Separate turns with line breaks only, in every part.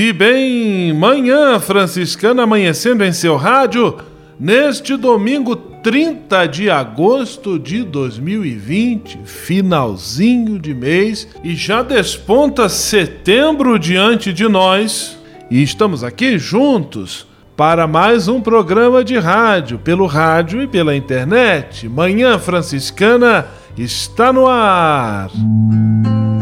E bem, manhã franciscana amanhecendo em seu rádio, neste domingo 30 de agosto de 2020, finalzinho de mês, e já desponta setembro diante de nós, e estamos aqui juntos para mais um programa de rádio, pelo rádio e pela internet. Manhã Franciscana está no ar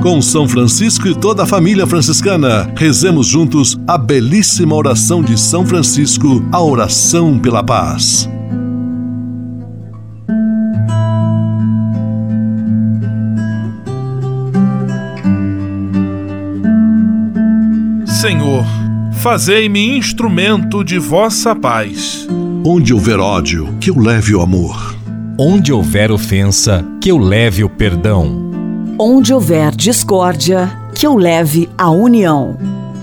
com São Francisco e toda a família franciscana. Rezemos juntos a belíssima oração de São Francisco, a oração pela paz.
Senhor, fazei-me instrumento de vossa paz.
Onde houver ódio, que eu leve o amor.
Onde houver ofensa, que eu leve o perdão.
Onde houver discórdia, que eu leve a união.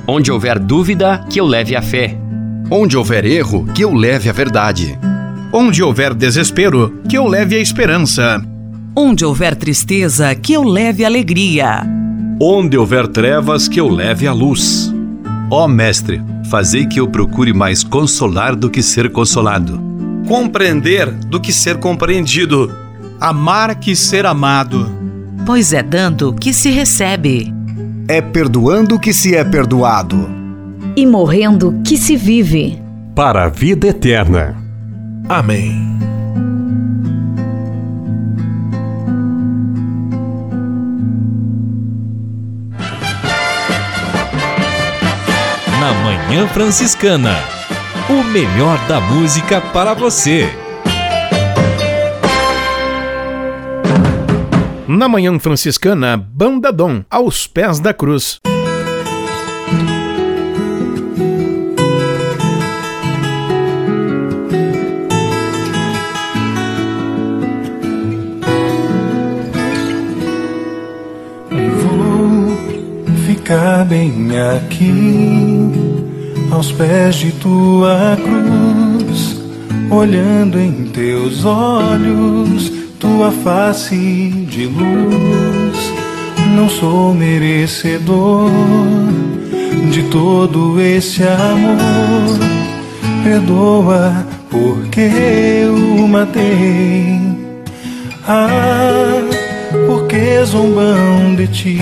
Onde houver dúvida, que eu leve a fé.
Onde houver erro, que eu leve a verdade.
Onde houver desespero, que eu leve a esperança.
Onde houver tristeza, que eu leve alegria.
Onde houver trevas, que eu leve a luz.
Ó oh, Mestre, fazei que eu procure mais consolar do que ser consolado.
Compreender do que ser compreendido.
Amar que ser amado
pois é dando que se recebe.
É perdoando que se é perdoado.
E morrendo que se vive.
Para a vida eterna.
Amém.
Na Manhã Franciscana. O melhor da música para você.
Na Manhã Franciscana, Banda Dom, aos pés da cruz.
Vou ficar bem aqui, aos pés de tua cruz, olhando em teus olhos tua face de luz. Não sou merecedor de todo esse amor. Perdoa porque eu matei. Ah, porque zombam de ti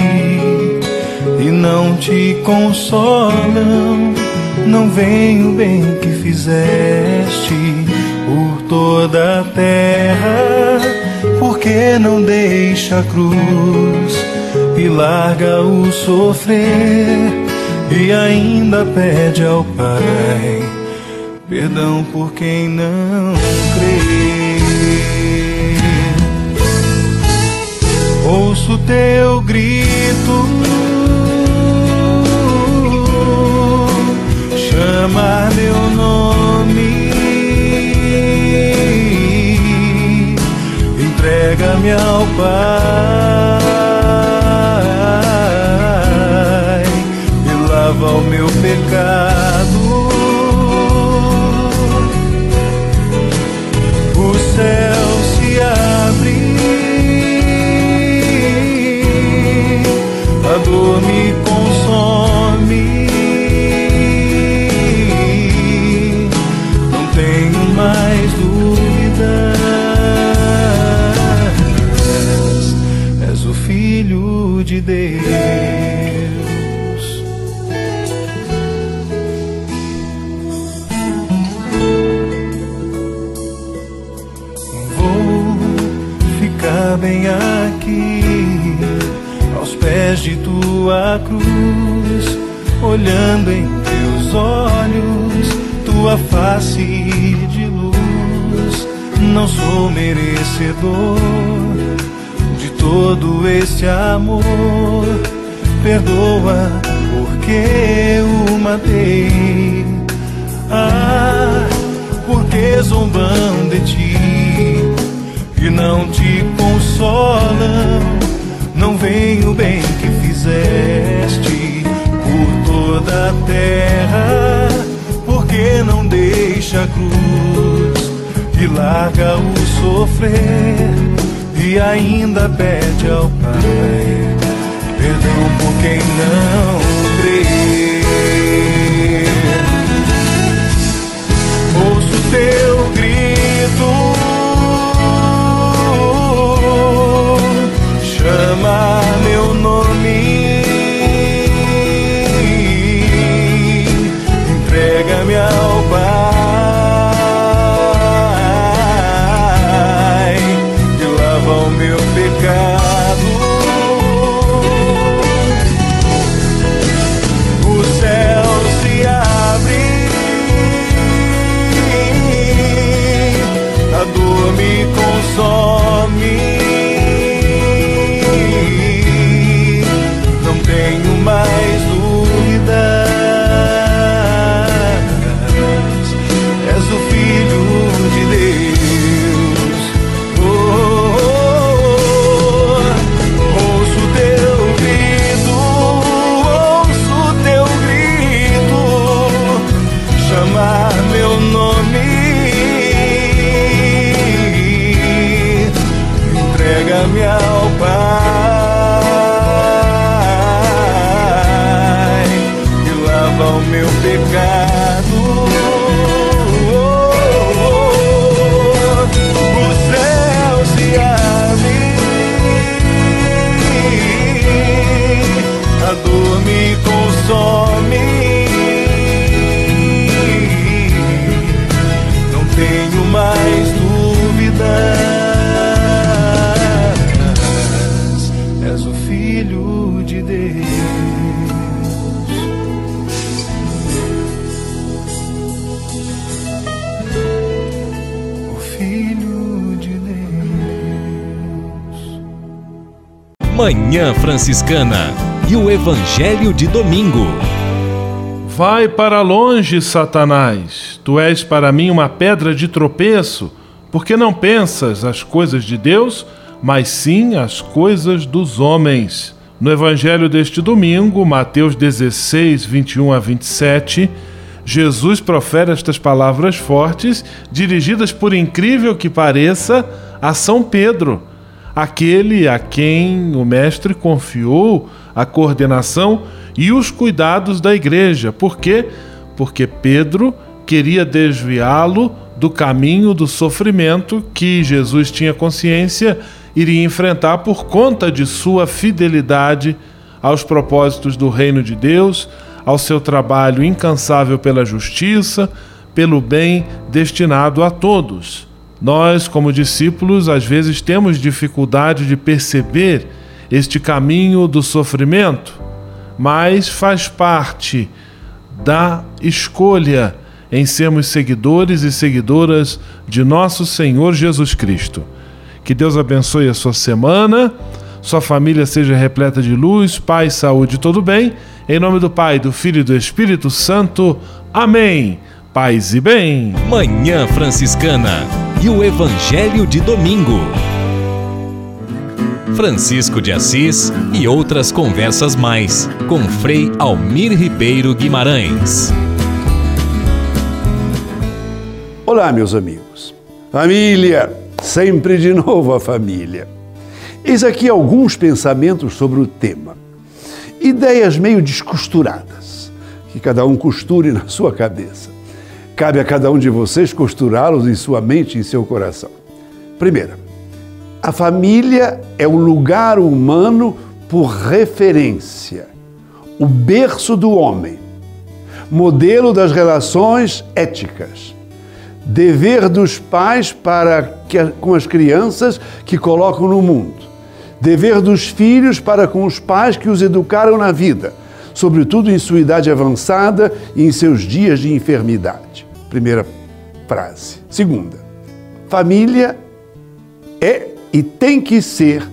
e não te consolam. Não vem o bem que fizeste por toda a terra. Porque não deixa a cruz e larga o sofrer? E ainda pede ao Pai perdão por quem não crê. Ouço teu grito, chamar meu nome entrega-me ao Pai e lava o meu pecado. Tua cruz, olhando em teus olhos, tua face de luz. Não sou merecedor todo este amor. perdoa porque o matei. Ah, porque zombam de ti e não te consolam, fizeste por toda a terra, porque não deixa a cruz e larga o sofrer e ainda pede ao Pai filho de Deus.
Manhã Franciscana e o Evangelho de Domingo.
Vai para longe, Satanás. Tu és para mim uma pedra de tropeço, porque não pensas as coisas de Deus, mas sim as coisas dos homens. No Evangelho deste domingo, Mateus 16, 21 a 27, Jesus profere estas palavras fortes, dirigidas, por incrível que pareça, a São Pedro, aquele a quem o Mestre confiou a coordenação e os cuidados da igreja. Por quê? Porque Pedro queria desviá-lo do caminho do sofrimento que Jesus tinha consciência iria enfrentar por conta de sua fidelidade aos propósitos do reino de Deus, ao seu trabalho incansável pela justiça, pelo bem destinado a todos. Nós, como discípulos, às vezes temos dificuldade de perceber este caminho do sofrimento, mas faz parte da escolha em sermos seguidores e seguidoras de nosso Senhor Jesus Cristo. Que Deus abençoe a sua semana, sua família seja repleta de luz, paz, saúde e todo bem. Em nome do Pai, do Filho e do Espírito Santo. Amém. Paz e bem.
Manhã Franciscana e o Evangelho de Domingo. Francisco de Assis e outras conversas mais com Frei Almir Ribeiro Guimarães.
Olá, meus amigos. Família, sempre de novo a família. Eis aqui alguns pensamentos sobre o tema. Ideias meio descosturadas, que cada um costure na sua cabeça. Cabe a cada um de vocês costurá-los em sua mente e em seu coração. Primeira, a família é o lugar humano por referência, o berço do homem, modelo das relações éticas, dever dos pais para que, com as crianças que colocam no mundo, dever dos filhos para com os pais que os educaram na vida, sobretudo em sua idade avançada e em seus dias de enfermidade. Primeira frase. Segunda, família é e tem que ser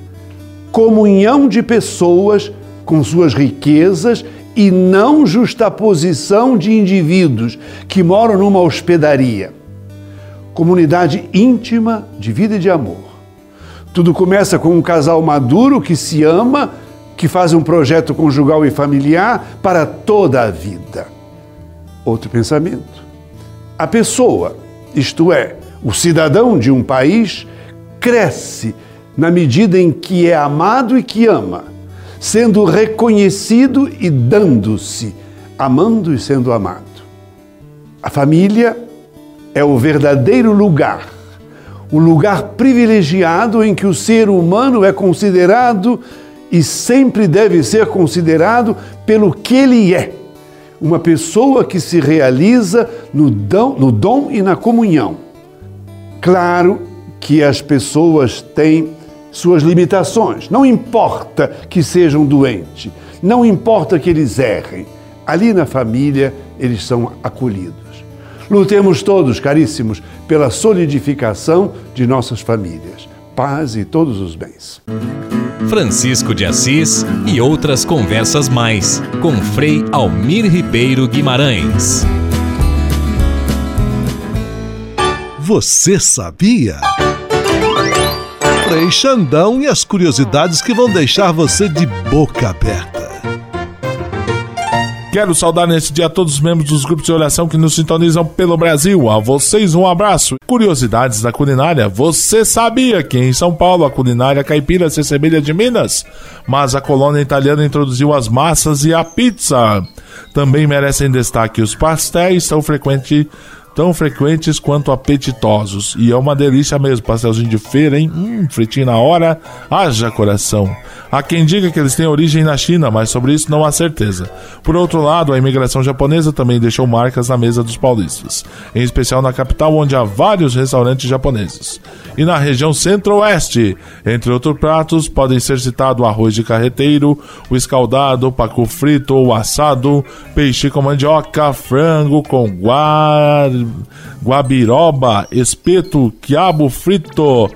comunhão de pessoas com suas riquezas e não justaposição de indivíduos que moram numa hospedaria. Comunidade íntima de vida e de amor. Tudo começa com um casal maduro que se ama, que faz um projeto conjugal e familiar para toda a vida. Outro pensamento. A pessoa, isto é, o cidadão de um país, cresce na medida em que é amado e que ama sendo reconhecido e dando-se, amando e sendo amado. A família é o verdadeiro lugar, o lugar privilegiado em que o ser humano é considerado e sempre deve ser considerado pelo que ele é. Uma pessoa que se realiza no dom, no dom e na comunhão. Claro que as pessoas têm suas limitações. Não importa que sejam doentes, não importa que eles errem. Ali na família eles são acolhidos. Lutemos todos, caríssimos, pela solidificação de nossas famílias. Paz e todos os bens.
Francisco de Assis e outras conversas mais com Frei Almir Ribeiro Guimarães.
Você sabia? Frei Xandão e as curiosidades que vão deixar você de boca aberta.
Quero saudar nesse dia todos os membros dos grupos de oração que nos sintonizam pelo Brasil. A vocês um abraço. Curiosidades da culinária. Você sabia que em São Paulo a culinária caipira se assemelha de Minas? Mas a colônia italiana introduziu as massas e a pizza. Também merecem destaque os pastéis, tão frequentes tão frequentes quanto apetitosos. E é uma delícia mesmo, pastelzinho de feira, hein? Hum, fritinho na hora, haja coração. Há quem diga que eles têm origem na China, mas sobre isso não há certeza. Por outro lado, a imigração japonesa também deixou marcas na mesa dos paulistas, em especial na capital, onde há vários restaurantes japoneses. E na região centro-oeste, entre outros pratos, podem ser citados o arroz de carreteiro, o escaldado, o pacu frito ou assado, peixe com mandioca, frango com guar... guabiroba, espeto, quiabo frito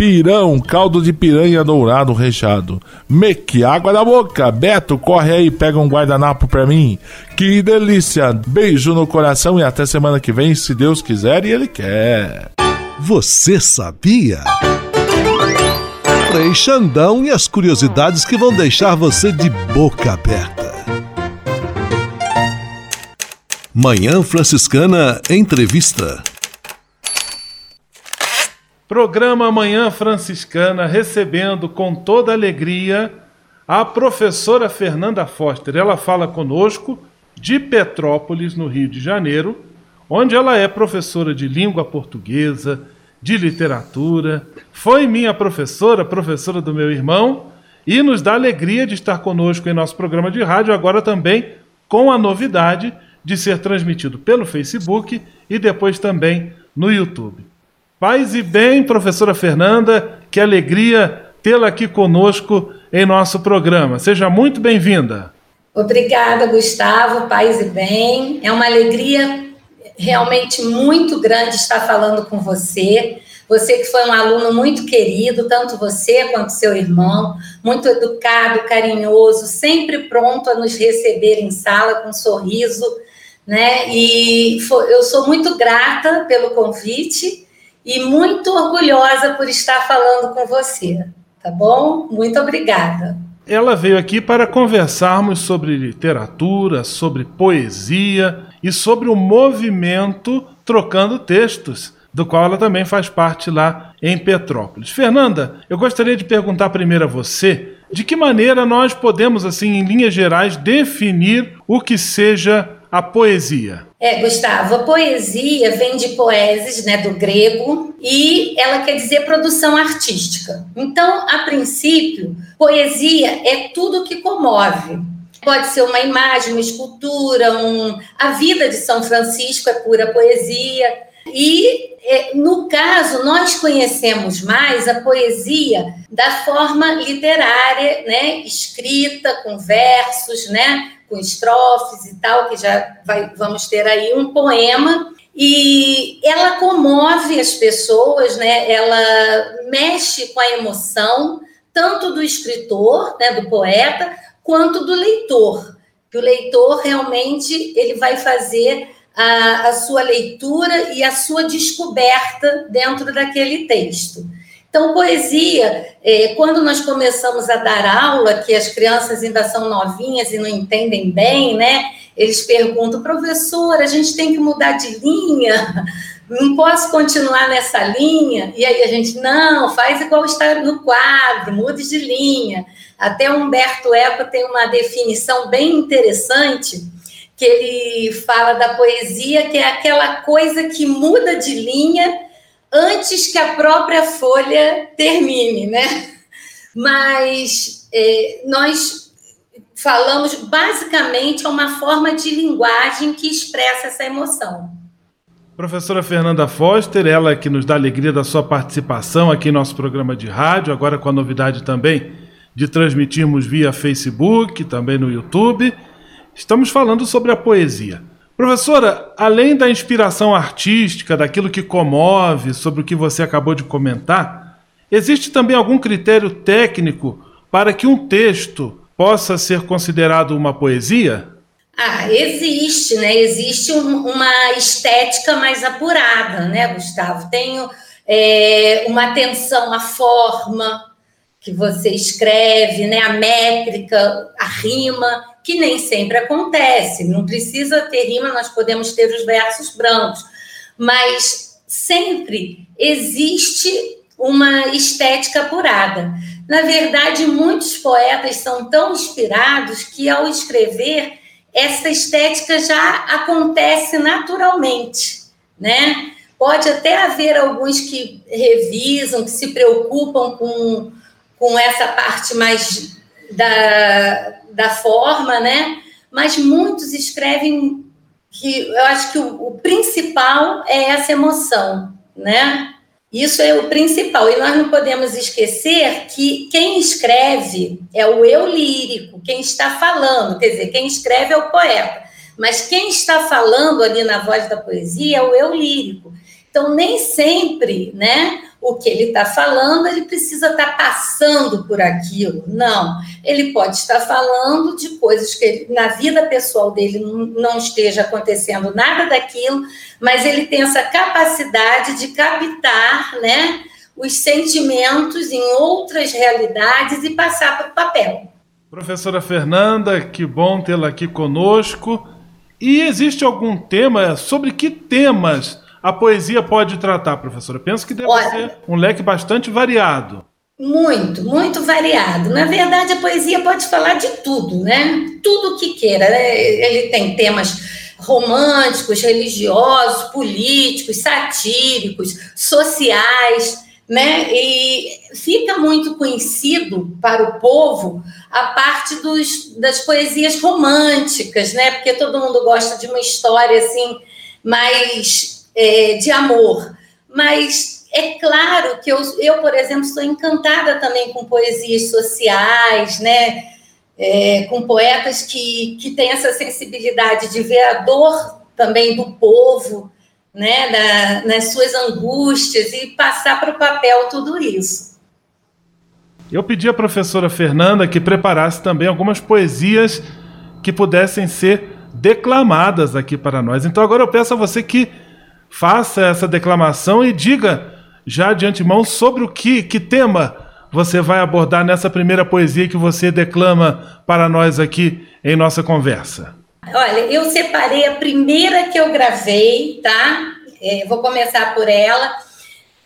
pirão, caldo de piranha dourado recheado. Meque, água na boca. Beto, corre aí, pega um guardanapo pra mim. Que delícia. Beijo no coração e até semana que vem, se Deus quiser e Ele quer.
Você sabia? Frei Xandão e as curiosidades que vão deixar você de boca aberta. Manhã Franciscana Entrevista.
Programa Manhã Franciscana recebendo com toda alegria a professora Fernanda Foster. Ela fala conosco de Petrópolis, no Rio de Janeiro, onde ela é professora de língua portuguesa, de literatura, foi minha professora, professora do meu irmão, e nos dá alegria de estar conosco em nosso programa de rádio, agora também com a novidade de ser transmitido pelo Facebook e depois também no YouTube. Paz e bem, professora Fernanda, que alegria tê-la aqui conosco em nosso programa. Seja muito bem-vinda.
Obrigada, Gustavo. Paz e bem. É uma alegria realmente muito grande estar falando com você. Você que foi um aluno muito querido, tanto você quanto seu irmão, muito educado, carinhoso, sempre pronto a nos receber em sala com um sorriso, né? E eu sou muito grata pelo convite e muito orgulhosa por estar falando com você, tá bom? Muito obrigada.
Ela veio aqui para conversarmos sobre literatura, sobre poesia e sobre o movimento Trocando Textos, do qual ela também faz parte lá em Petrópolis. Fernanda, eu gostaria de perguntar primeiro a você de que maneira nós podemos, assim, em linhas gerais, definir o que seja a poesia?
É, Gustavo, a poesia vem de poeses, né, do grego, e ela quer dizer produção artística. Então, a princípio, poesia é tudo que comove. Pode ser uma imagem, uma escultura, um... a vida de São Francisco é pura poesia. E, é, no caso, nós conhecemos mais a poesia da forma literária, né, escrita, com versos, né, com estrofes e tal, que já vai, vamos ter aí um poema. E ela comove as pessoas, né? ela mexe com a emoção, tanto do escritor, né, do poeta, quanto do leitor, que o leitor realmente ele vai fazer a, a sua leitura e a sua descoberta dentro daquele texto. Então, poesia, é, quando nós começamos a dar aula, que as crianças ainda são novinhas e não entendem bem, né? Eles perguntam, professor, a gente tem que mudar de linha, não posso continuar nessa linha. E aí a gente, não, faz igual está no quadro, mude de linha. Até Humberto Eco tem uma definição bem interessante, que ele fala da poesia, que é aquela coisa que muda de linha antes que a própria folha termine, né? Mas é, nós falamos basicamente é uma forma de linguagem que expressa essa emoção.
Professora Fernanda Foster, ela que nos dá alegria da sua participação aqui em nosso programa de rádio, agora com a novidade também de transmitirmos via Facebook, também no YouTube. Estamos falando sobre a poesia. Professora, além da inspiração artística, daquilo que comove, sobre o que você acabou de comentar, existe também algum critério técnico para que um texto possa ser considerado uma poesia?
Ah, existe, né? Existe um, uma estética mais apurada, né, Gustavo? Tenho é, uma atenção à forma que você escreve, né? A métrica, a rima que nem sempre acontece. Não precisa ter rima, nós podemos ter os versos brancos, mas sempre existe uma estética apurada. Na verdade, muitos poetas são tão inspirados que, ao escrever, essa estética já acontece naturalmente, né? Pode até haver alguns que revisam, que se preocupam com, com essa parte mais da, da forma, né? Mas muitos escrevem que eu acho que o, o principal é essa emoção, né? Isso é o principal. E nós não podemos esquecer que quem escreve é o eu lírico, quem está falando, quer dizer, quem escreve é o poeta. Mas quem está falando ali na voz da poesia é o eu lírico. Então, nem sempre, né? O que ele está falando, ele precisa estar tá passando por aquilo. Não, ele pode estar falando de coisas que na vida pessoal dele não esteja acontecendo nada daquilo, mas ele tem essa capacidade de captar, né, os sentimentos em outras realidades e passar para o papel.
Professora Fernanda, que bom tê-la aqui conosco. E existe algum tema, sobre que temas a poesia pode tratar, professora? Penso que deve Olha, ser um leque bastante variado.
Muito, muito variado. Na verdade, a poesia pode falar de tudo, né? Tudo o que queira. Né? Ele tem temas românticos, religiosos, políticos, satíricos, sociais, né? E fica muito conhecido para o povo a parte dos, das poesias românticas, né? Porque todo mundo gosta de uma história assim mais é, de amor. Mas é claro que eu, eu, por exemplo, sou encantada também com poesias sociais, né? É, com poetas que, que têm essa sensibilidade de ver a dor também do povo, né? Da, nas suas angústias e passar para o papel tudo isso.
Eu pedi à professora Fernanda que preparasse também algumas poesias que pudessem ser declamadas aqui para nós. Então agora eu peço a você que faça essa declamação e diga já de antemão sobre o que, que tema você vai abordar nessa primeira poesia que você declama para nós aqui em nossa conversa.
Olha, eu separei a primeira que eu gravei, tá? É, vou começar por ela.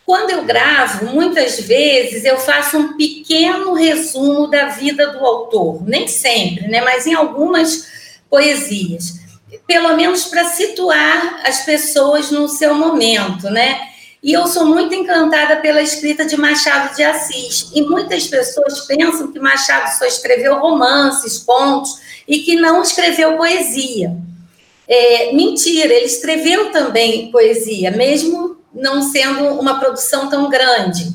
Quando eu gravo, muitas vezes eu faço um pequeno resumo da vida do autor, nem sempre, né? Mas em algumas poesias pelo menos para situar as pessoas no seu momento, né? E eu sou muito encantada pela escrita de Machado de Assis. E muitas pessoas pensam que Machado só escreveu romances, contos, e que não escreveu poesia. É, mentira, ele escreveu também poesia, mesmo não sendo uma produção tão grande.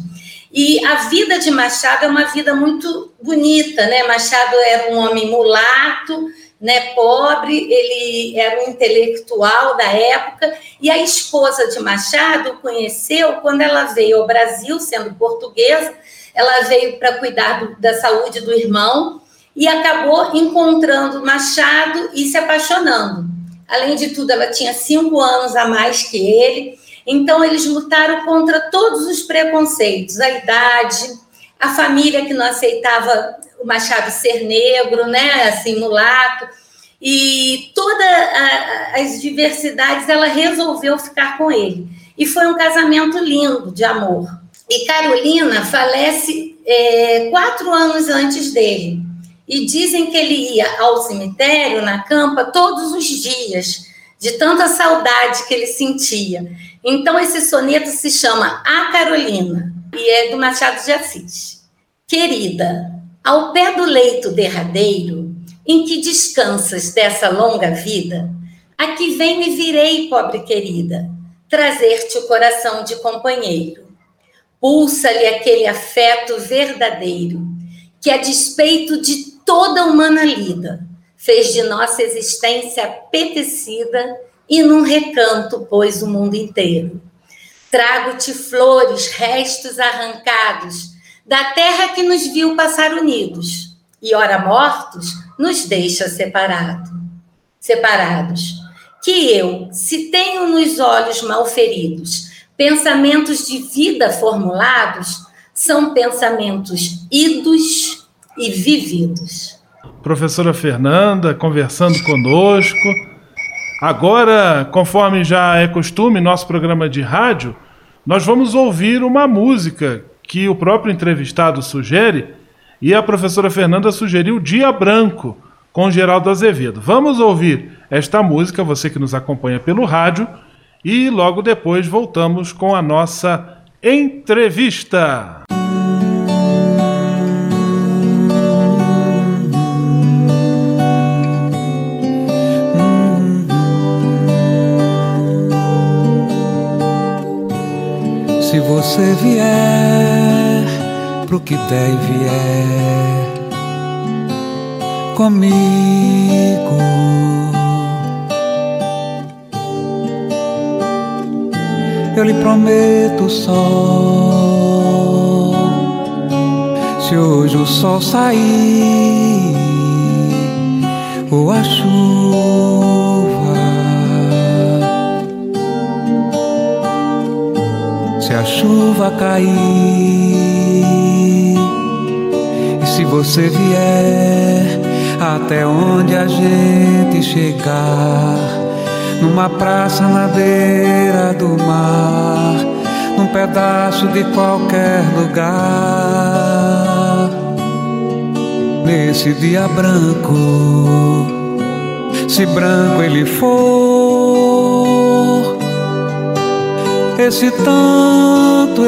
E a vida de Machado é uma vida muito bonita, né? Machado era um homem mulato, né, pobre, ele era um intelectual da época, e a esposa de Machado conheceu quando ela veio ao Brasil, sendo portuguesa, ela veio para cuidar do, da saúde do irmão, e acabou encontrando Machado e se apaixonando. Além de tudo, ela tinha cinco anos a mais que ele, então eles lutaram contra todos os preconceitos, a idade, a família que não aceitava o Machado ser negro, né, assim, mulato, e todas as diversidades ela resolveu ficar com ele. E foi um casamento lindo de amor. E Carolina falece é, quatro anos antes dele. E dizem que ele ia ao cemitério, na campa, todos os dias, de tanta saudade que ele sentia. Então, esse soneto se chama A Carolina e é do Machado de Assis. Querida, ao pé do leito derradeiro, em que descansas dessa longa vida, aqui vem me virei, pobre querida, trazer-te o coração de companheiro. Pulsa-lhe aquele afeto verdadeiro, que a despeito de toda humana lida, fez de nossa existência apetecida e num recanto pôs o mundo inteiro. Trago-te flores, restos arrancados da terra que nos viu passar unidos, e ora mortos, nos deixa separado, separados. Que eu, se tenho nos olhos mal feridos pensamentos de vida formulados, são pensamentos idos e vividos.
Professora Fernanda conversando conosco. Agora, conforme já é costume, nosso programa de rádio, nós vamos ouvir uma música que o próprio entrevistado sugere, e a professora Fernanda sugeriu Dia Branco, com Geraldo Azevedo. Vamos ouvir esta música, você que nos acompanha pelo rádio, e logo depois voltamos com a nossa entrevista.
Se você vier pro que der e vier comigo, eu lhe prometo sol. Se hoje o sol sair ou a chuva se a chuva cair. E se você vier até onde a gente chegar, numa praça na beira do mar, num pedaço de qualquer lugar, nesse dia branco, se branco ele for esse tanto,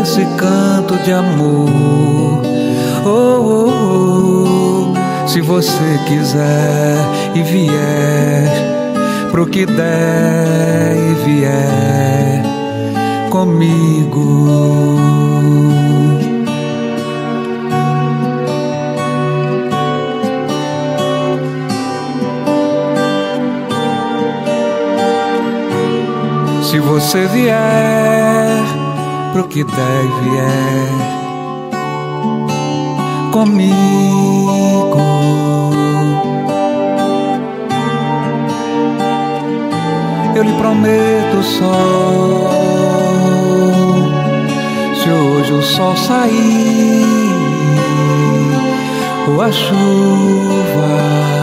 esse canto de amor. Oh, oh, oh, se você quiser e vier pro que der e vier comigo. Se você vier pro que der e vier comigo, eu lhe prometo sol. Se hoje o sol sair ou a chuva.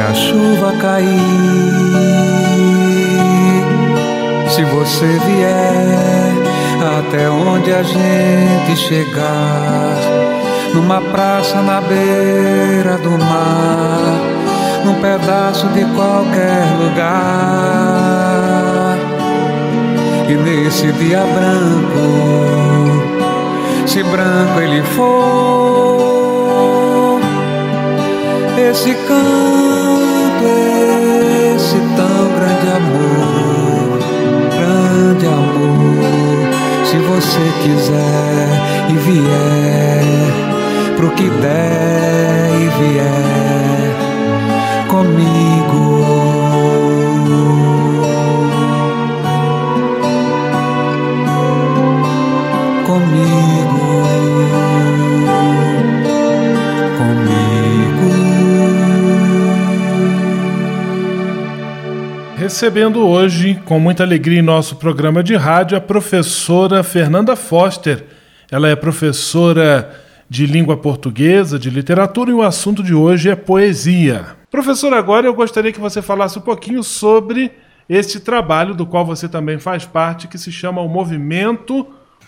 A chuva cair, se você vier até onde a gente chegar, numa praça na beira do mar, num pedaço de qualquer lugar, e nesse dia branco, se branco ele for, esse canto, esse tão grande amor, grande amor. Se você quiser e vier pro que der e vier comigo.
Recebendo hoje, com muita alegria em nosso programa de rádio, a professora Fernanda Foster. Ela é professora de língua portuguesa, de literatura, e o assunto de hoje é poesia. Professor, agora eu gostaria que você falasse um pouquinho sobre este trabalho do qual você também faz parte, que se chama o Movimento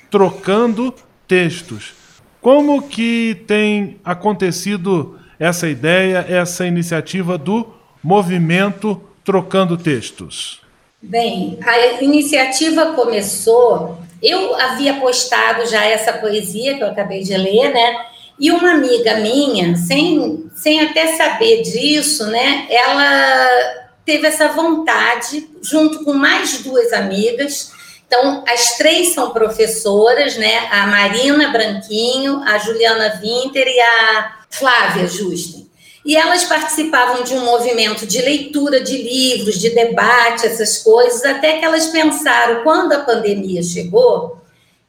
Trocando Textos. Como que tem acontecido essa ideia, essa iniciativa do Movimento Trocando Textos?
Bem, a iniciativa começou. Eu havia postado já essa poesia que eu acabei de ler, né? E uma amiga minha, sem, sem até saber disso, né? Ela teve essa vontade, junto com mais duas amigas. Então, as três são professoras, né? A Marina Branquinho, a Juliana Winter e a Flávia Justen. E elas participavam de um movimento de leitura de livros, de debate, essas coisas, até que elas pensaram, quando a pandemia chegou,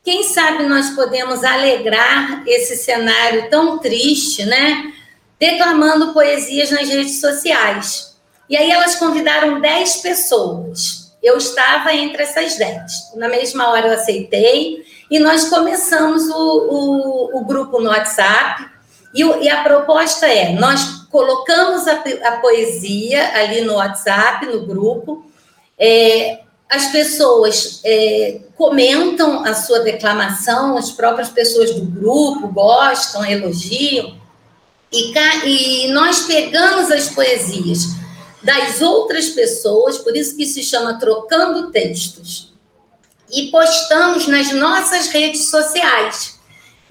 quem sabe nós podemos alegrar esse cenário tão triste, né? Declamando poesias nas redes sociais. E aí elas convidaram 10 pessoas. Eu estava entre essas 10. Na mesma hora eu aceitei e nós começamos o, o, o grupo no WhatsApp. E, e, a proposta é: nós colocamos a, a, poesia ali no WhatsApp, no grupo, é, as pessoas é, comentam a sua declamação, as próprias pessoas do grupo gostam, elogiam, e, e nós pegamos as poesias das outras pessoas, por isso que se chama Trocando Textos, e postamos nas nossas redes sociais.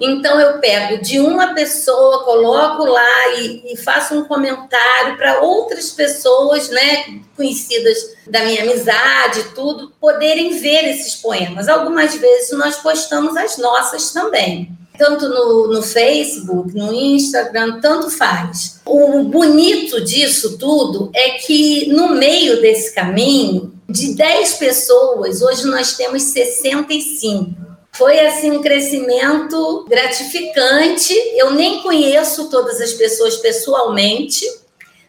Então, eu pego de uma pessoa, coloco lá e, e faço um comentário para outras pessoas, né, conhecidas da minha amizade, tudo, poderem ver esses poemas. Algumas vezes nós postamos as nossas também. Tanto no, no Facebook, no Instagram, tanto faz. O bonito disso tudo é que no meio desse caminho, de 10 pessoas, hoje nós temos 65 foi assim um crescimento gratificante. Eu nem conheço todas as pessoas pessoalmente.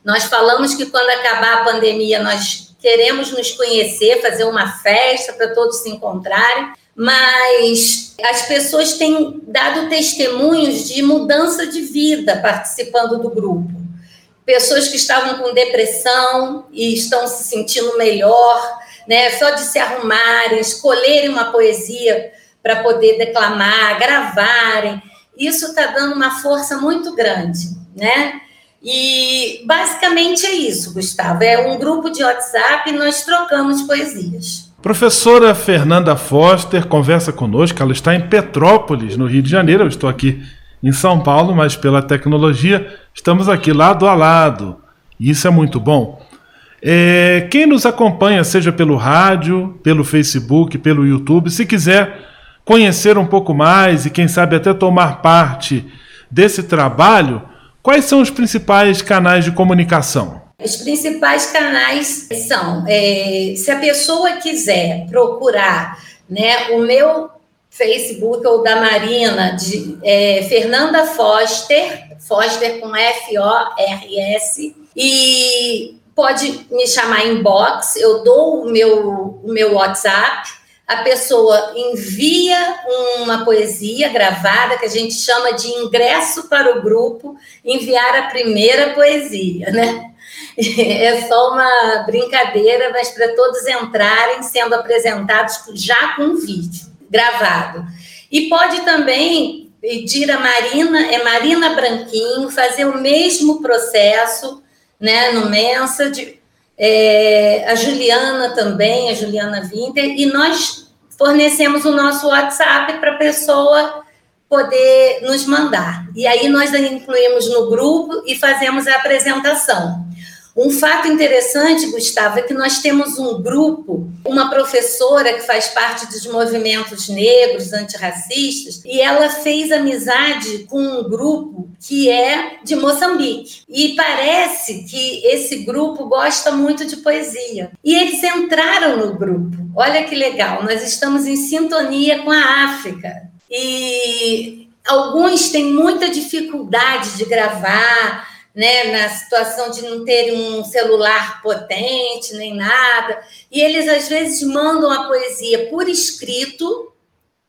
Nós falamos que quando acabar a pandemia nós queremos nos conhecer, fazer uma festa para todos se encontrarem, mas as pessoas têm dado testemunhos de mudança de vida participando do grupo. Pessoas que estavam com depressão e estão se sentindo melhor, né? Só de se arrumarem, escolherem uma poesia para poder declamar, gravarem. Isso está dando uma força muito grande, né? E basicamente é isso, Gustavo. É um grupo de WhatsApp e nós trocamos poesias.
Professora Fernanda Foster conversa conosco. Ela está em Petrópolis, no Rio de Janeiro. Eu estou aqui em São Paulo, mas pela tecnologia estamos aqui lado a lado. E isso é muito bom. É, quem nos acompanha, seja pelo rádio, pelo Facebook, pelo YouTube, se quiser conhecer um pouco mais e, quem sabe, até tomar parte desse trabalho, quais são os principais canais de comunicação?
Os principais canais são, é, se a pessoa quiser procurar né, o meu Facebook ou da Marina, de é, Fernanda Foster, Foster com F-O-R-S, e pode me chamar inbox, eu dou o meu, o meu WhatsApp, a pessoa envia uma poesia gravada, que a gente chama de ingresso para o grupo, enviar a primeira poesia, né? É só uma brincadeira, mas para todos entrarem sendo apresentados já com vídeo gravado. E pode também pedir a Marina, é Marina Branquinho, fazer o mesmo processo né, no Mensa, de, é, a Juliana também, a Juliana Winter, e nós fornecemos o nosso WhatsApp para a pessoa poder nos mandar. E aí nós incluímos no grupo e fazemos a apresentação. Um fato interessante, Gustavo, é que nós temos um grupo, uma professora que faz parte dos movimentos negros antirracistas, e ela fez amizade com um grupo que é de Moçambique. E parece que esse grupo gosta muito de poesia. E eles entraram no grupo. Olha que legal, nós estamos em sintonia com a África. E alguns têm muita dificuldade de gravar, né, na situação de não ter um celular potente nem nada, e eles às vezes mandam a poesia por escrito,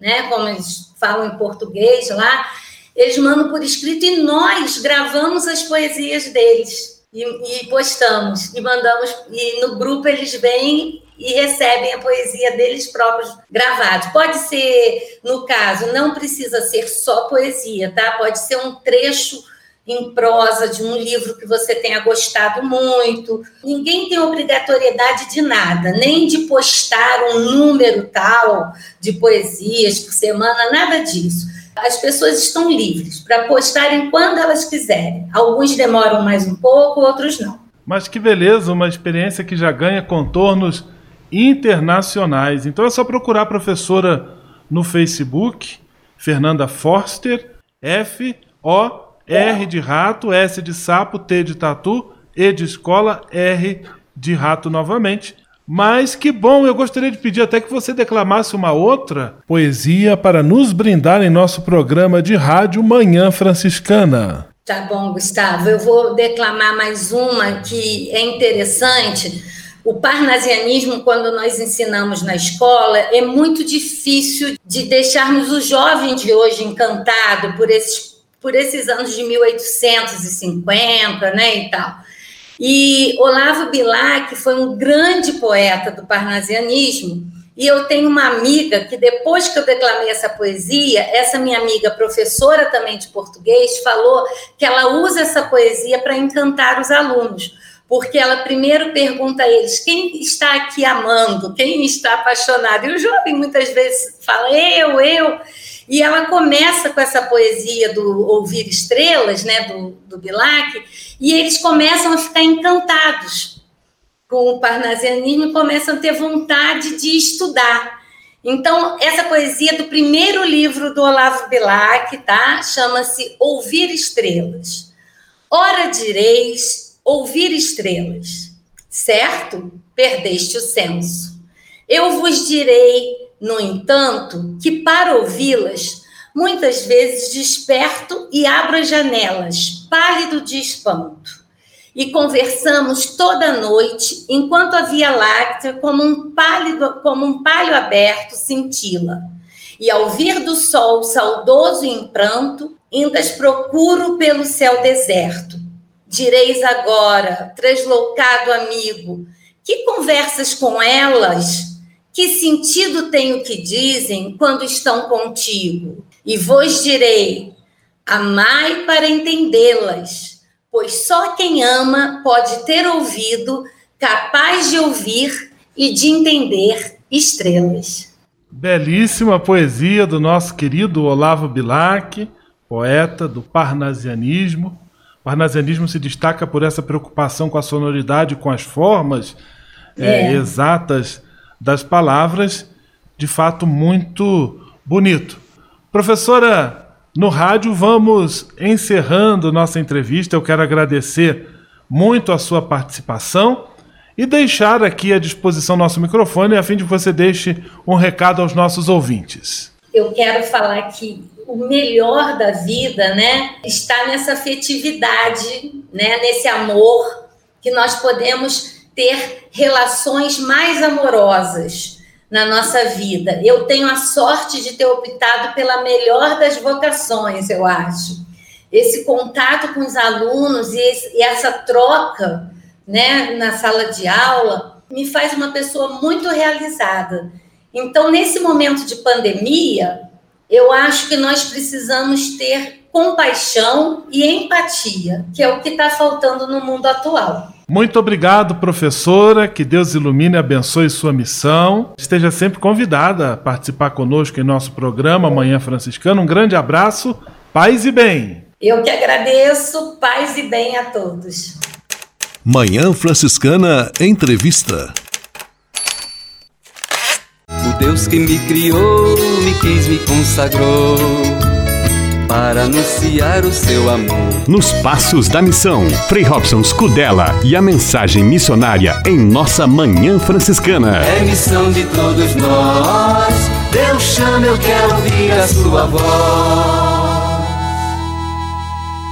né, como eles falam em português lá, eles mandam por escrito e nós gravamos as poesias deles e, e postamos e mandamos e no grupo eles vêm e recebem a poesia deles próprios gravados. Pode ser, no caso, não precisa ser só poesia, tá? Pode ser um trecho em prosa de um livro que você tenha gostado muito. Ninguém tem obrigatoriedade de nada, nem de postar um número tal de poesias por semana, nada disso. As pessoas estão livres para postarem quando elas quiserem. Alguns demoram mais um pouco, outros não.
Mas que beleza, uma experiência que já ganha contornos internacionais. Então é só procurar a professora no Facebook, Fernanda Forster, F O R de rato, S de sapo, T de tatu, E de escola, R de rato novamente. Mas que bom, eu gostaria de pedir até que você declamasse uma outra poesia para nos brindar em nosso programa de rádio Manhã Franciscana.
Tá bom, Gustavo. Eu vou declamar mais uma que é interessante. O parnasianismo, quando nós ensinamos na escola, é muito difícil de deixarmos o jovem de hoje encantado por esses por esses anos de 1850, né, e tal. E Olavo Bilac foi um grande poeta do parnasianismo, e eu tenho uma amiga que depois que eu declamei essa poesia, essa minha amiga, professora também de português, falou que ela usa essa poesia para encantar os alunos, porque ela primeiro pergunta a eles quem está aqui amando, quem está apaixonado. E o jovem muitas vezes fala eu, eu. E ela começa com essa poesia do Ouvir Estrelas, né, do, do Bilac, e eles começam a ficar encantados com o parnasianismo e começam a ter vontade de estudar. Então, essa poesia do primeiro livro do Olavo Bilac, tá? Chama-se Ouvir Estrelas. Ora direis, ouvir estrelas, certo? Perdeste o senso. Eu vos direi no entanto, que para ouvi-las, muitas vezes desperto e abro as janelas, pálido de espanto. E conversamos toda noite, enquanto a Via Láctea, como um pálido, como um palho aberto, cintila. E ao vir do sol saudoso e em pranto, indas procuro pelo céu deserto. Direis agora, tresloucado amigo, que conversas com elas que sentido tem o que dizem quando estão contigo? E vos direi: amai para entendê-las, pois só quem ama pode ter ouvido capaz de ouvir e de entender estrelas.
Belíssima poesia do nosso querido Olavo Bilac, poeta do parnasianismo. O parnasianismo se destaca por essa preocupação com a sonoridade, com as formas é. É, exatas das palavras, de fato muito bonito. Professora, no rádio vamos encerrando nossa entrevista. Eu quero agradecer muito a sua participação e deixar aqui à disposição nosso microfone a fim de que você deixe um recado aos nossos ouvintes.
Eu quero falar que o melhor da vida, né, está nessa afetividade, né, nesse amor que nós podemos ter relações mais amorosas na nossa vida. Eu tenho a sorte de ter optado pela melhor das vocações, eu acho. Esse contato com os alunos e, esse, e essa troca né, na sala de aula me faz uma pessoa muito realizada. Então, nesse momento de pandemia, eu acho que nós precisamos ter compaixão e empatia, que é o que está faltando no mundo atual.
Muito obrigado, professora. Que Deus ilumine e abençoe sua missão. Esteja sempre convidada a participar conosco em nosso programa Manhã Franciscana. Um grande abraço, paz e bem.
Eu que agradeço, paz e bem a todos.
Manhã Franciscana Entrevista.
O Deus que me criou, me quis, me consagrou para anunciar o seu amor.
Nos Passos da Missão, Frei Robson Scudella e a mensagem missionária em nossa Manhã Franciscana.
É missão de todos nós, Deus chama, eu quero ouvir a sua voz.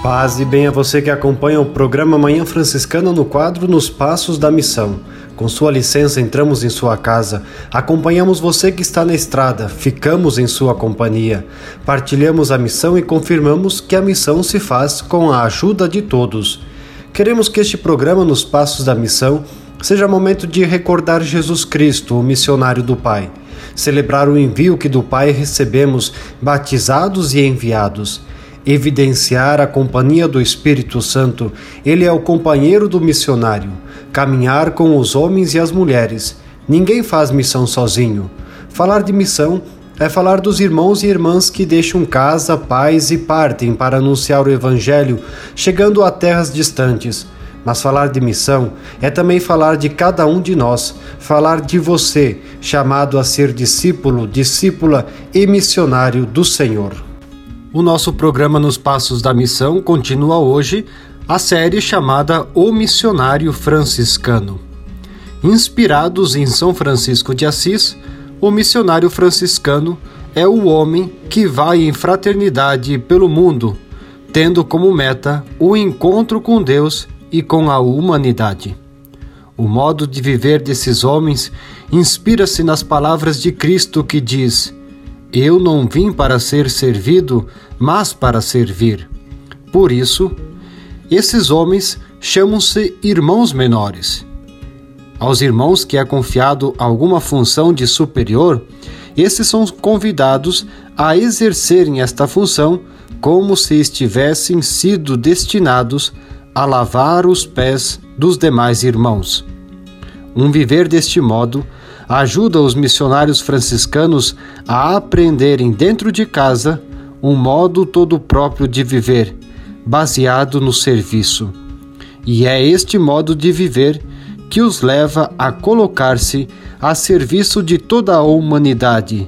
Paz e bem a você que acompanha o programa Manhã Franciscana no quadro Nos Passos da Missão. Com sua licença, entramos em sua casa, acompanhamos você que está na estrada, ficamos em sua companhia, partilhamos a missão e confirmamos que a missão se faz com a ajuda de todos. Queremos que este programa Nos Passos da Missão seja momento de recordar Jesus Cristo, o missionário do Pai, celebrar o envio que do Pai recebemos, batizados e enviados. Evidenciar a companhia do Espírito Santo, ele é o companheiro do missionário, caminhar com os homens e as mulheres. Ninguém faz missão sozinho. Falar de missão é falar dos irmãos e irmãs que deixam casa, pais e partem para anunciar o Evangelho, chegando a terras distantes. Mas falar de missão é também falar de cada um de nós, falar de você, chamado a ser discípulo, discípula e missionário do Senhor. O nosso programa Nos Passos da Missão continua hoje a série chamada O Missionário Franciscano. Inspirados em São Francisco de Assis, o missionário franciscano é o homem que vai em fraternidade pelo mundo, tendo como meta o encontro com Deus e com a humanidade. O modo de viver desses homens inspira-se nas palavras de Cristo que diz: eu não vim para ser servido, mas para servir. Por isso, esses homens chamam-se irmãos menores. Aos irmãos que é confiado alguma função de superior, esses são convidados a exercerem esta função como se estivessem sido destinados a lavar os pés dos demais irmãos. Um viver deste modo ajuda os missionários franciscanos a aprenderem dentro de casa um modo todo próprio de viver, baseado no serviço. E é este modo de viver que os leva a colocar-se a serviço de toda a humanidade,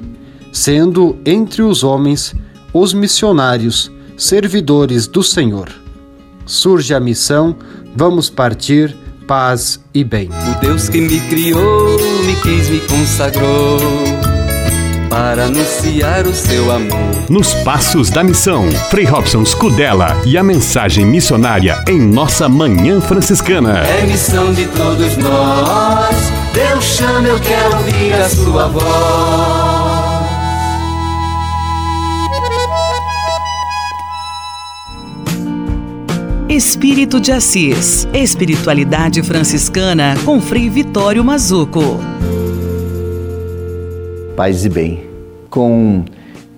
sendo entre os homens os missionários, servidores do Senhor. Surge a missão, vamos partir paz e bem.
O Deus que me criou, me quis, me consagrou para anunciar o seu amor.
Nos Passos da Missão, Frei Robson Scudella e a mensagem missionária em nossa Manhã Franciscana.
É missão de todos nós, Deus chama, eu quero ouvir a sua voz.
Espírito de Assis. Espiritualidade franciscana com Frei Vitório Mazuco.
Paz e bem. Com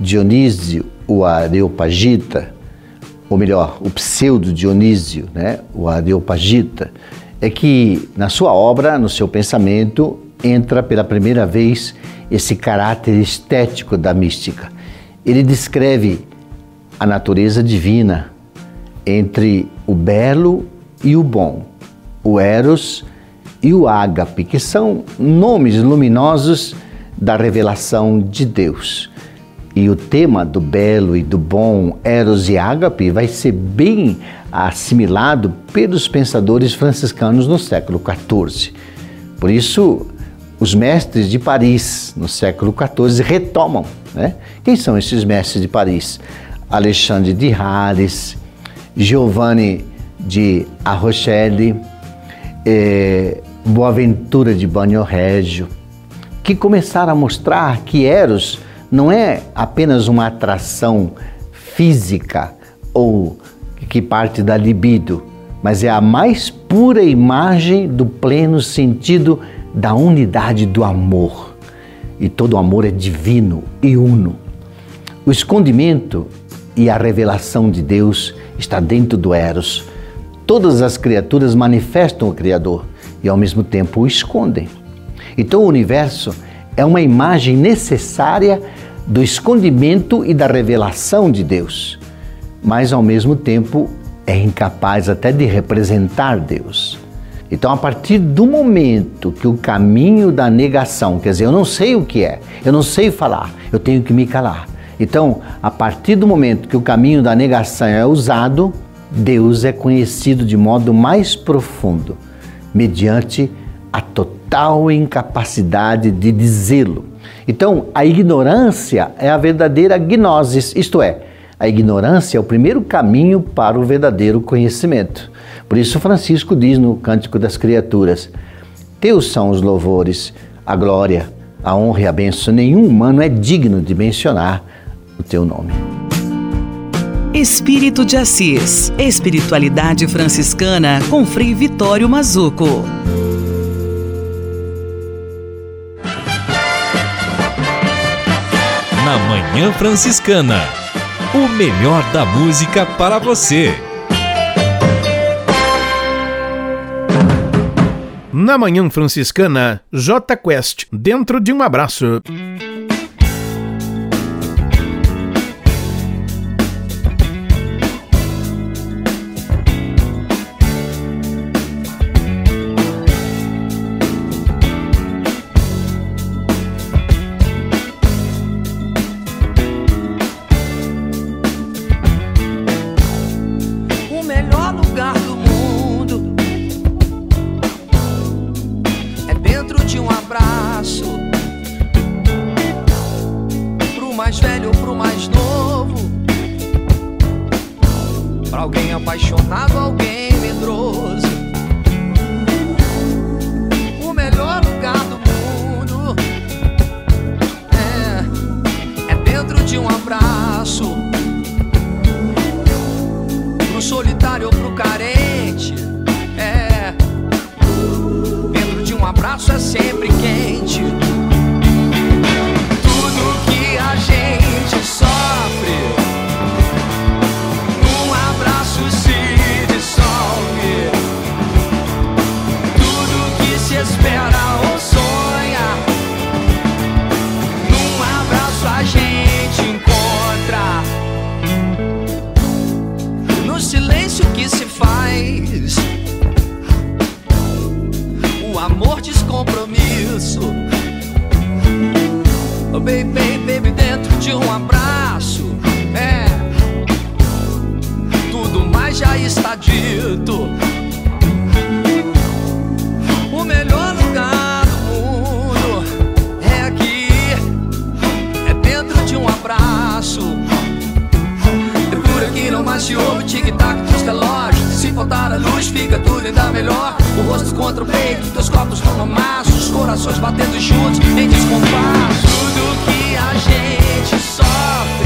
Dionísio, o Areopagita, ou melhor, o pseudo Dionísio, né, o Areopagita, é que na sua obra, no seu pensamento, entra pela primeira vez esse caráter estético da mística. Ele descreve a natureza divina entre o belo e o bom, o Eros e o Ágape, que são nomes luminosos da revelação de Deus. E o tema do belo e do bom, Eros e Ágape, vai ser bem assimilado pelos pensadores franciscanos no século XIV. Por isso, os mestres de Paris, no século XIV, retomam. Né? Quem são esses mestres de Paris? Alexandre de Hares, Giovanni de Arrochelle, eh, Boaventura de Banho Régio, que começaram a mostrar que Eros não é apenas uma atração física ou que parte da libido, mas é a mais pura imagem do pleno sentido da unidade do amor. E todo amor é divino e uno. O escondimento e a revelação de Deus está dentro do Eros. Todas as criaturas manifestam o Criador e ao mesmo tempo o escondem. Então o universo é uma imagem necessária do escondimento e da revelação de Deus, mas ao mesmo tempo é incapaz até de representar Deus. Então, a partir do momento que o caminho da negação, quer dizer, eu não sei o que é, eu não sei falar, eu tenho que me calar, então, a partir do momento que o caminho da negação é usado, Deus é conhecido de modo mais profundo, mediante a total incapacidade de dizê-lo. Então, a ignorância é a verdadeira gnosis, isto é, A ignorância é o primeiro caminho para o verdadeiro conhecimento. Por isso, Francisco diz no Cântico das Criaturas: Teus são os louvores, a glória, a honra e a bênção. Nenhum humano é digno de mencionar o teu nome.
Espírito de Assis. Espiritualidade franciscana com Frei Vitório Mazuco.
Na Manhã Franciscana. O melhor da música para você.
Na Manhã Franciscana, J Quest, dentro de um abraço. abraço. Pro mais velho, pro mais novo. Pra alguém apaixonado, alguém medroso. O melhor lugar do mundo é, é dentro de um abraço. Pro solitário, pro carente passo é sempre quem baby, baby, baby, dentro de um abraço. É, tudo mais já está dito. O melhor lugar do mundo é aqui, é dentro de um abraço. É por aqui, não mais se ouve tic-tac dos relógios. Se faltar a luz, fica tudo ainda melhor. O rosto contra o peito, teus copos estão no maço Os corações batendo juntos em descompasso. Tudo que a gente sofre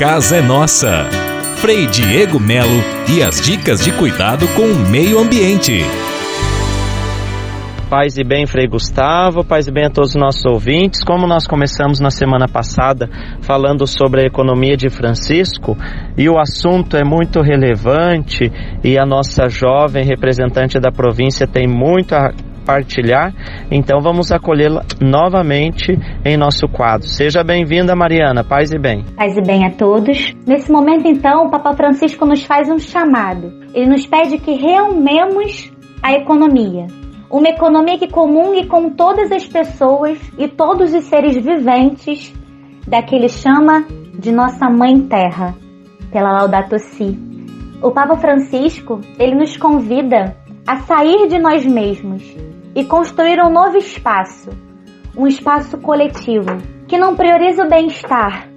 casa é nossa. Frei Diego Melo e as dicas de cuidado com o meio ambiente.
Paz e bem, Frei Gustavo, paz e bem a todos os nossos ouvintes. Como nós começamos na semana passada falando sobre a economia de Francisco, e o assunto é muito relevante, e a nossa jovem representante da província tem muito a compartilhar, então vamos acolhê-la novamente em nosso quadro. Seja bem-vinda, Mariana. Paz e bem.
Paz e bem a todos. Nesse momento, então, o Papa Francisco nos faz um chamado. Ele nos pede que reumemos a economia. Uma economia que comungue com todas as pessoas e todos os seres viventes da que ele chama de nossa Mãe Terra. pela Laudato Si. O Papa Francisco, ele nos convida a sair de nós mesmos e construir um novo espaço, um espaço coletivo que não prioriza o bem-estar,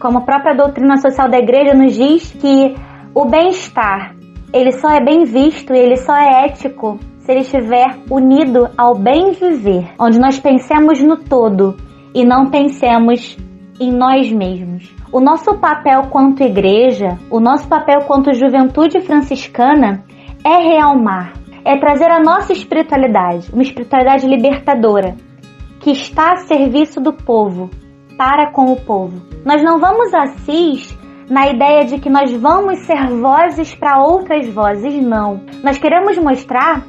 como a própria doutrina social da igreja nos diz que o bem-estar, ele só é bem visto ele só é ético se ele estiver unido ao bem viver, onde nós pensemos no todo e não pensemos em nós mesmos. O nosso papel quanto igreja, o nosso papel quanto juventude franciscana é realmar, é trazer a nossa espiritualidade, uma espiritualidade libertadora, que está a serviço do povo, para com o povo. Nós não vamos assis na ideia de que nós vamos ser vozes para outras vozes, não. Nós queremos mostrar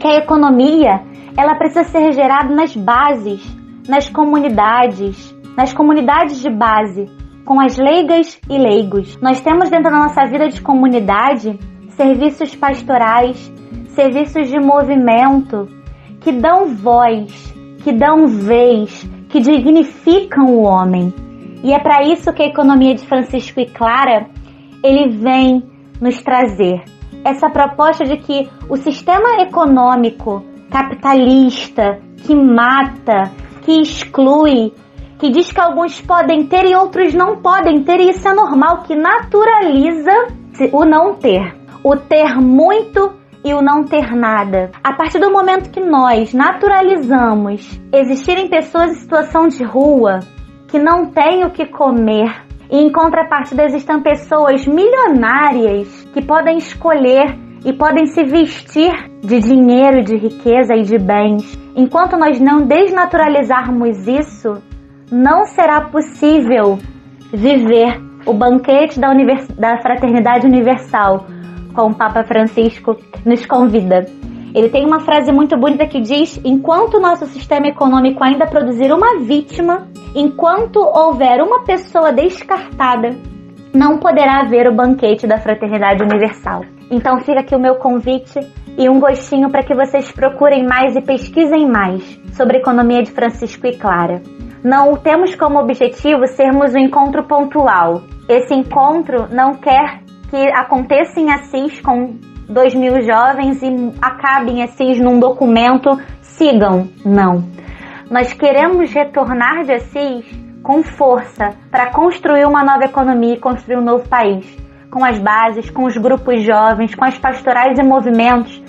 que a economia ela precisa ser gerada nas bases, nas comunidades, nas comunidades de base, com as leigas e leigos. Nós temos dentro da nossa vida de comunidade serviços pastorais, serviços de movimento que dão voz, que dão vez, que dignificam o homem. E é para isso que a economia de Francisco e Clara ele vem nos trazer essa proposta de que o sistema econômico capitalista que mata, que exclui, que diz que alguns podem ter e outros não podem ter, e isso é normal, que naturaliza o não ter, o ter muito e o não ter nada. A partir do momento que nós naturalizamos existirem pessoas em situação de rua que não têm o que comer, e em contrapartida existem pessoas milionárias que podem escolher e podem se vestir de dinheiro, de riqueza e de bens. Enquanto nós não desnaturalizarmos isso, não será possível viver o banquete da, univers... da fraternidade universal, como o Papa Francisco nos convida. Ele tem uma frase muito bonita que diz: enquanto o nosso sistema econômico ainda produzir uma vítima, enquanto houver uma pessoa descartada, não poderá haver o banquete da fraternidade universal. Então fica aqui o meu convite e um gostinho para que vocês procurem mais e pesquisem mais sobre a economia de Francisco e Clara. Não temos como objetivo sermos um encontro pontual. Esse encontro não quer que aconteça em Assis com dois mil jovens e acabem Assis num documento, sigam. Não. Nós queremos retornar de Assis com força para construir uma nova economia e construir um novo país, com as bases, com os grupos jovens, com as pastorais e movimentos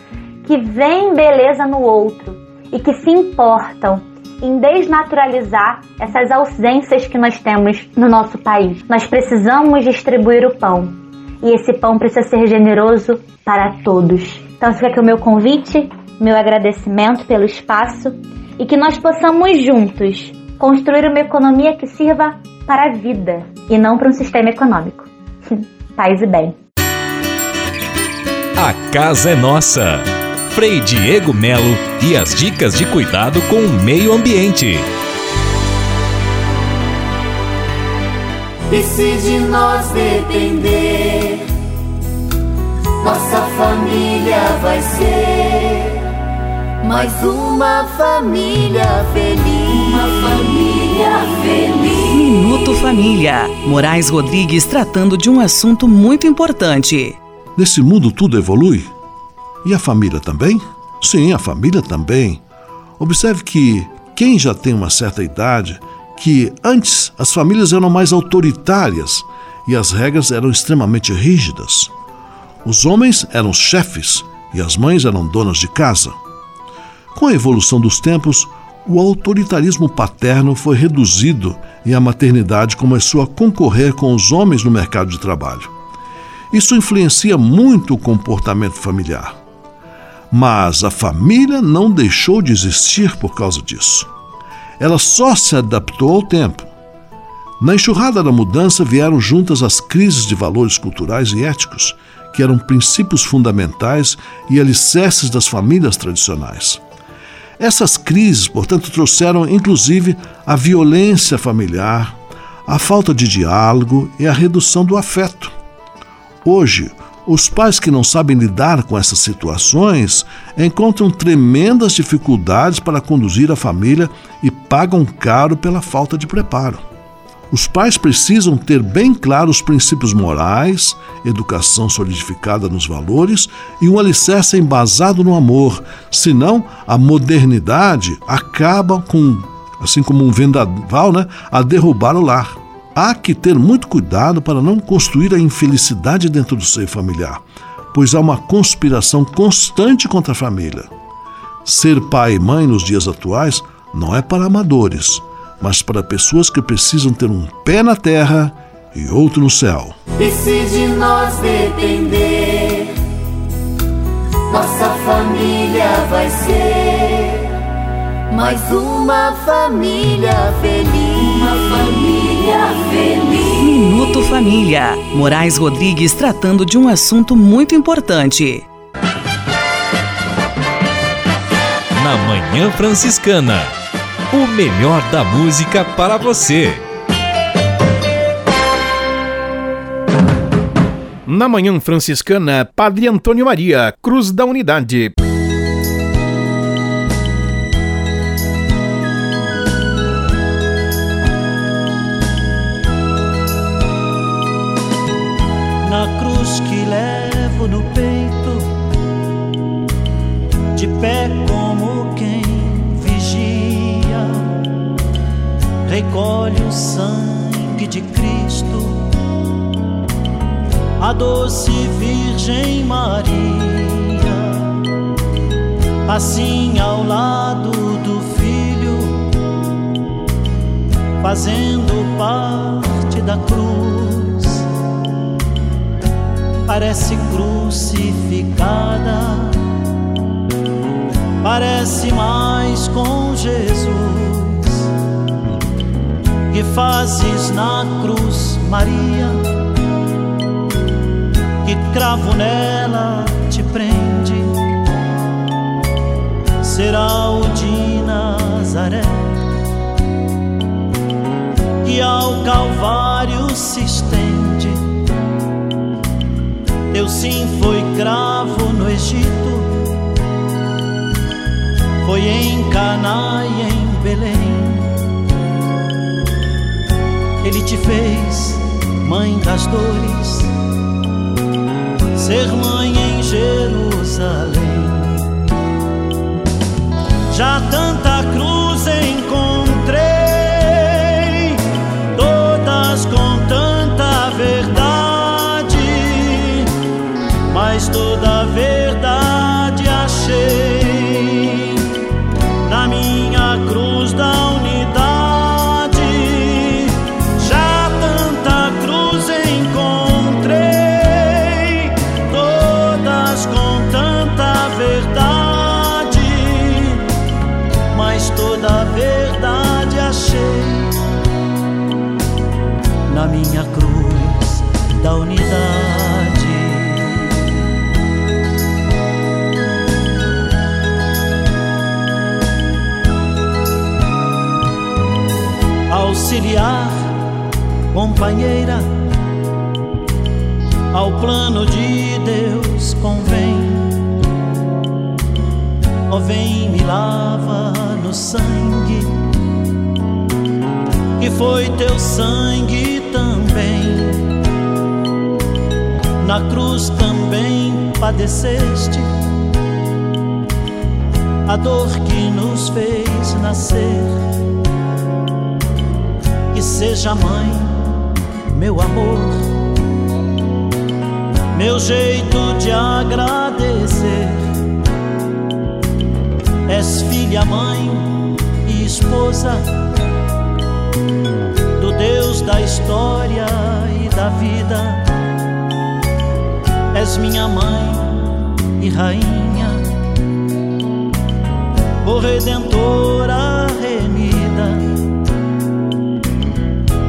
que veem beleza no outro e que se importam em desnaturalizar essas ausências que nós temos no nosso país. Nós precisamos distribuir o pão e esse pão precisa ser generoso para todos. Então fica aqui o meu convite, meu agradecimento pelo espaço e que nós possamos juntos construir uma economia que sirva para a vida e não para um sistema econômico. Paz e bem.
A casa é nossa. Frei Diego Melo e as dicas de cuidado com o meio ambiente.
E se de nós depender, nossa família vai ser mais uma família feliz. Uma família feliz.
Minuto Família. Moraes Rodrigues tratando de um assunto muito importante.
Nesse mundo tudo evolui? E a família também? Sim, a família também. Observe que quem já tem uma certa idade, que antes as famílias eram mais autoritárias e as regras eram extremamente rígidas. Os homens eram chefes e as mães eram donas de casa. Com a evolução dos tempos, o autoritarismo paterno foi reduzido e a maternidade começou a concorrer com os homens no mercado de trabalho. Isso influencia muito o comportamento familiar. Mas a família não deixou de existir por causa disso. Ela só se adaptou ao tempo. Na enxurrada da mudança vieram juntas as crises de valores culturais e éticos, que eram princípios fundamentais e alicerces das famílias tradicionais. Essas crises, portanto, trouxeram inclusive a violência familiar, a falta de diálogo e a redução do afeto. Hoje, os pais que não sabem lidar com essas situações encontram tremendas dificuldades para conduzir a família e pagam caro pela falta de preparo. Os pais precisam ter bem claros os princípios morais, educação solidificada nos valores e um alicerce embasado no amor. Senão, a modernidade acaba com, assim como um vendaval, né, a derrubar o lar. Há que ter muito cuidado para não construir a infelicidade dentro do seio familiar, pois há uma conspiração constante contra a família. Ser pai e mãe nos dias atuais não é para amadores mas para pessoas que precisam ter um pé na terra e outro no céu.
E se de nós depender, nossa família vai ser mais uma família feliz. Uma família.
Minuto Família. Moraes Rodrigues tratando de um assunto muito importante.
Na Manhã Franciscana o melhor da música para você.
Na Manhã Franciscana, Padre Antônio Maria, Cruz da Unidade.
Pé como quem recolhe o sangue de Cristo, a doce Virgem Maria, assim ao lado do Filho, fazendo parte da cruz, parece crucificada, parece mais com Jesus. Que fazes na cruz, Maria, que cravo nela te prende, será o de Nazaré, que ao Calvário se estende. Teu sim foi cravo no Egito, foi em Caná e em Belém ele te fez mãe das dores, ser mãe em Jerusalém. Já tanta cruz encontrei, Auxiliar, companheira, ao plano de Deus convém. Ó, oh, vem me lava no sangue, que foi teu sangue também. Na cruz também padeceste a dor que nos fez nascer. Que seja mãe, meu amor, meu jeito de agradecer. És filha, mãe e esposa Deus da história e da vida. És minha mãe e rainha, o redentora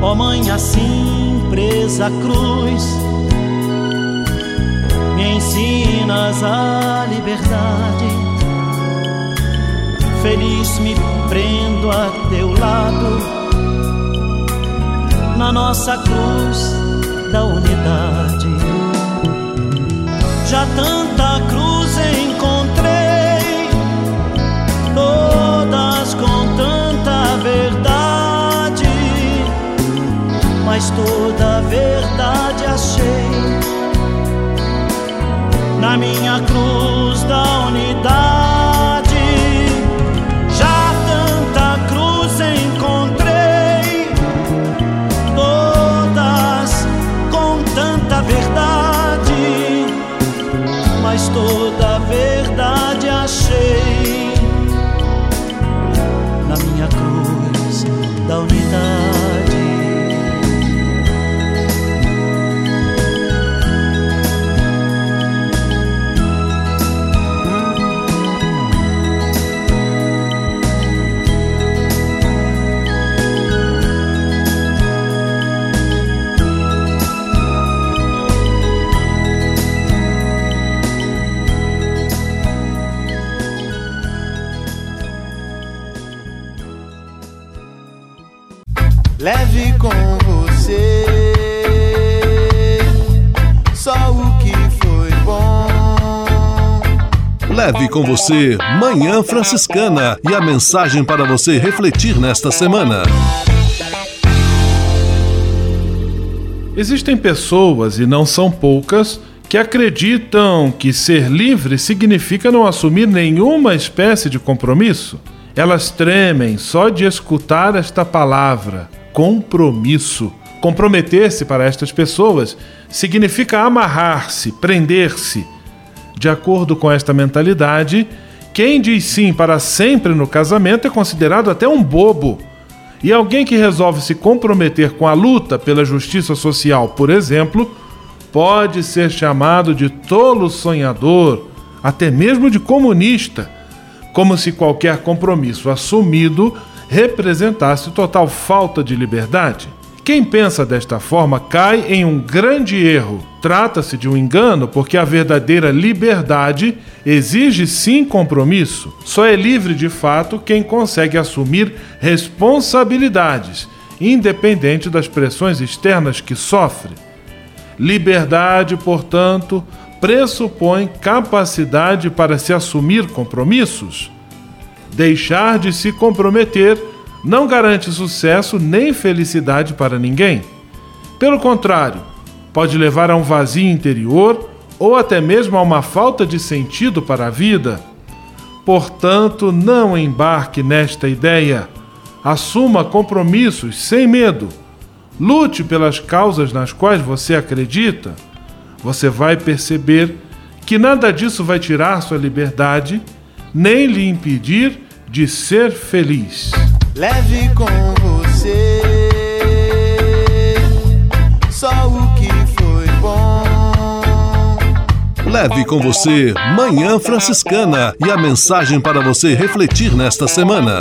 Ó oh, mãe, assim presa à cruz, me ensinas a liberdade. Feliz me prendo a teu lado na nossa cruz da unidade. Já tanta mas toda verdade achei na minha cruz da unidade. Já tanta cruz encontrei, todas com tanta verdade, mas toda
Leve com você
Manhã Franciscana e a mensagem para você refletir nesta semana.
Existem pessoas, e não são poucas, que acreditam que ser livre significa não assumir nenhuma espécie de compromisso. Elas tremem só de escutar esta palavra, compromisso. Comprometer-se para estas pessoas significa amarrar-se, prender-se. De acordo com esta mentalidade, quem diz sim para sempre no casamento é considerado até um bobo. E alguém que resolve se comprometer com a luta pela justiça social, por exemplo, pode ser chamado de tolo sonhador, até mesmo de comunista, como se qualquer compromisso assumido representasse total falta de liberdade. Quem pensa desta forma cai em um grande erro. Trata-se de um engano porque a verdadeira liberdade exige sim compromisso. Só é livre de fato quem consegue assumir responsabilidades, independente das pressões externas que sofre. Liberdade, portanto, pressupõe capacidade para se assumir compromissos. Deixar de se comprometer não garante sucesso nem felicidade para ninguém. Pelo contrário, pode levar a um vazio interior ou até mesmo a uma falta de sentido para a vida. Portanto, não embarque nesta ideia. Assuma compromissos sem medo. Lute pelas causas nas quais você acredita. Você vai perceber que nada disso vai tirar sua liberdade, nem lhe impedir de ser feliz.
Leve com você só o que foi bom.
Leve com você Manhã Franciscana e a mensagem para você refletir nesta semana.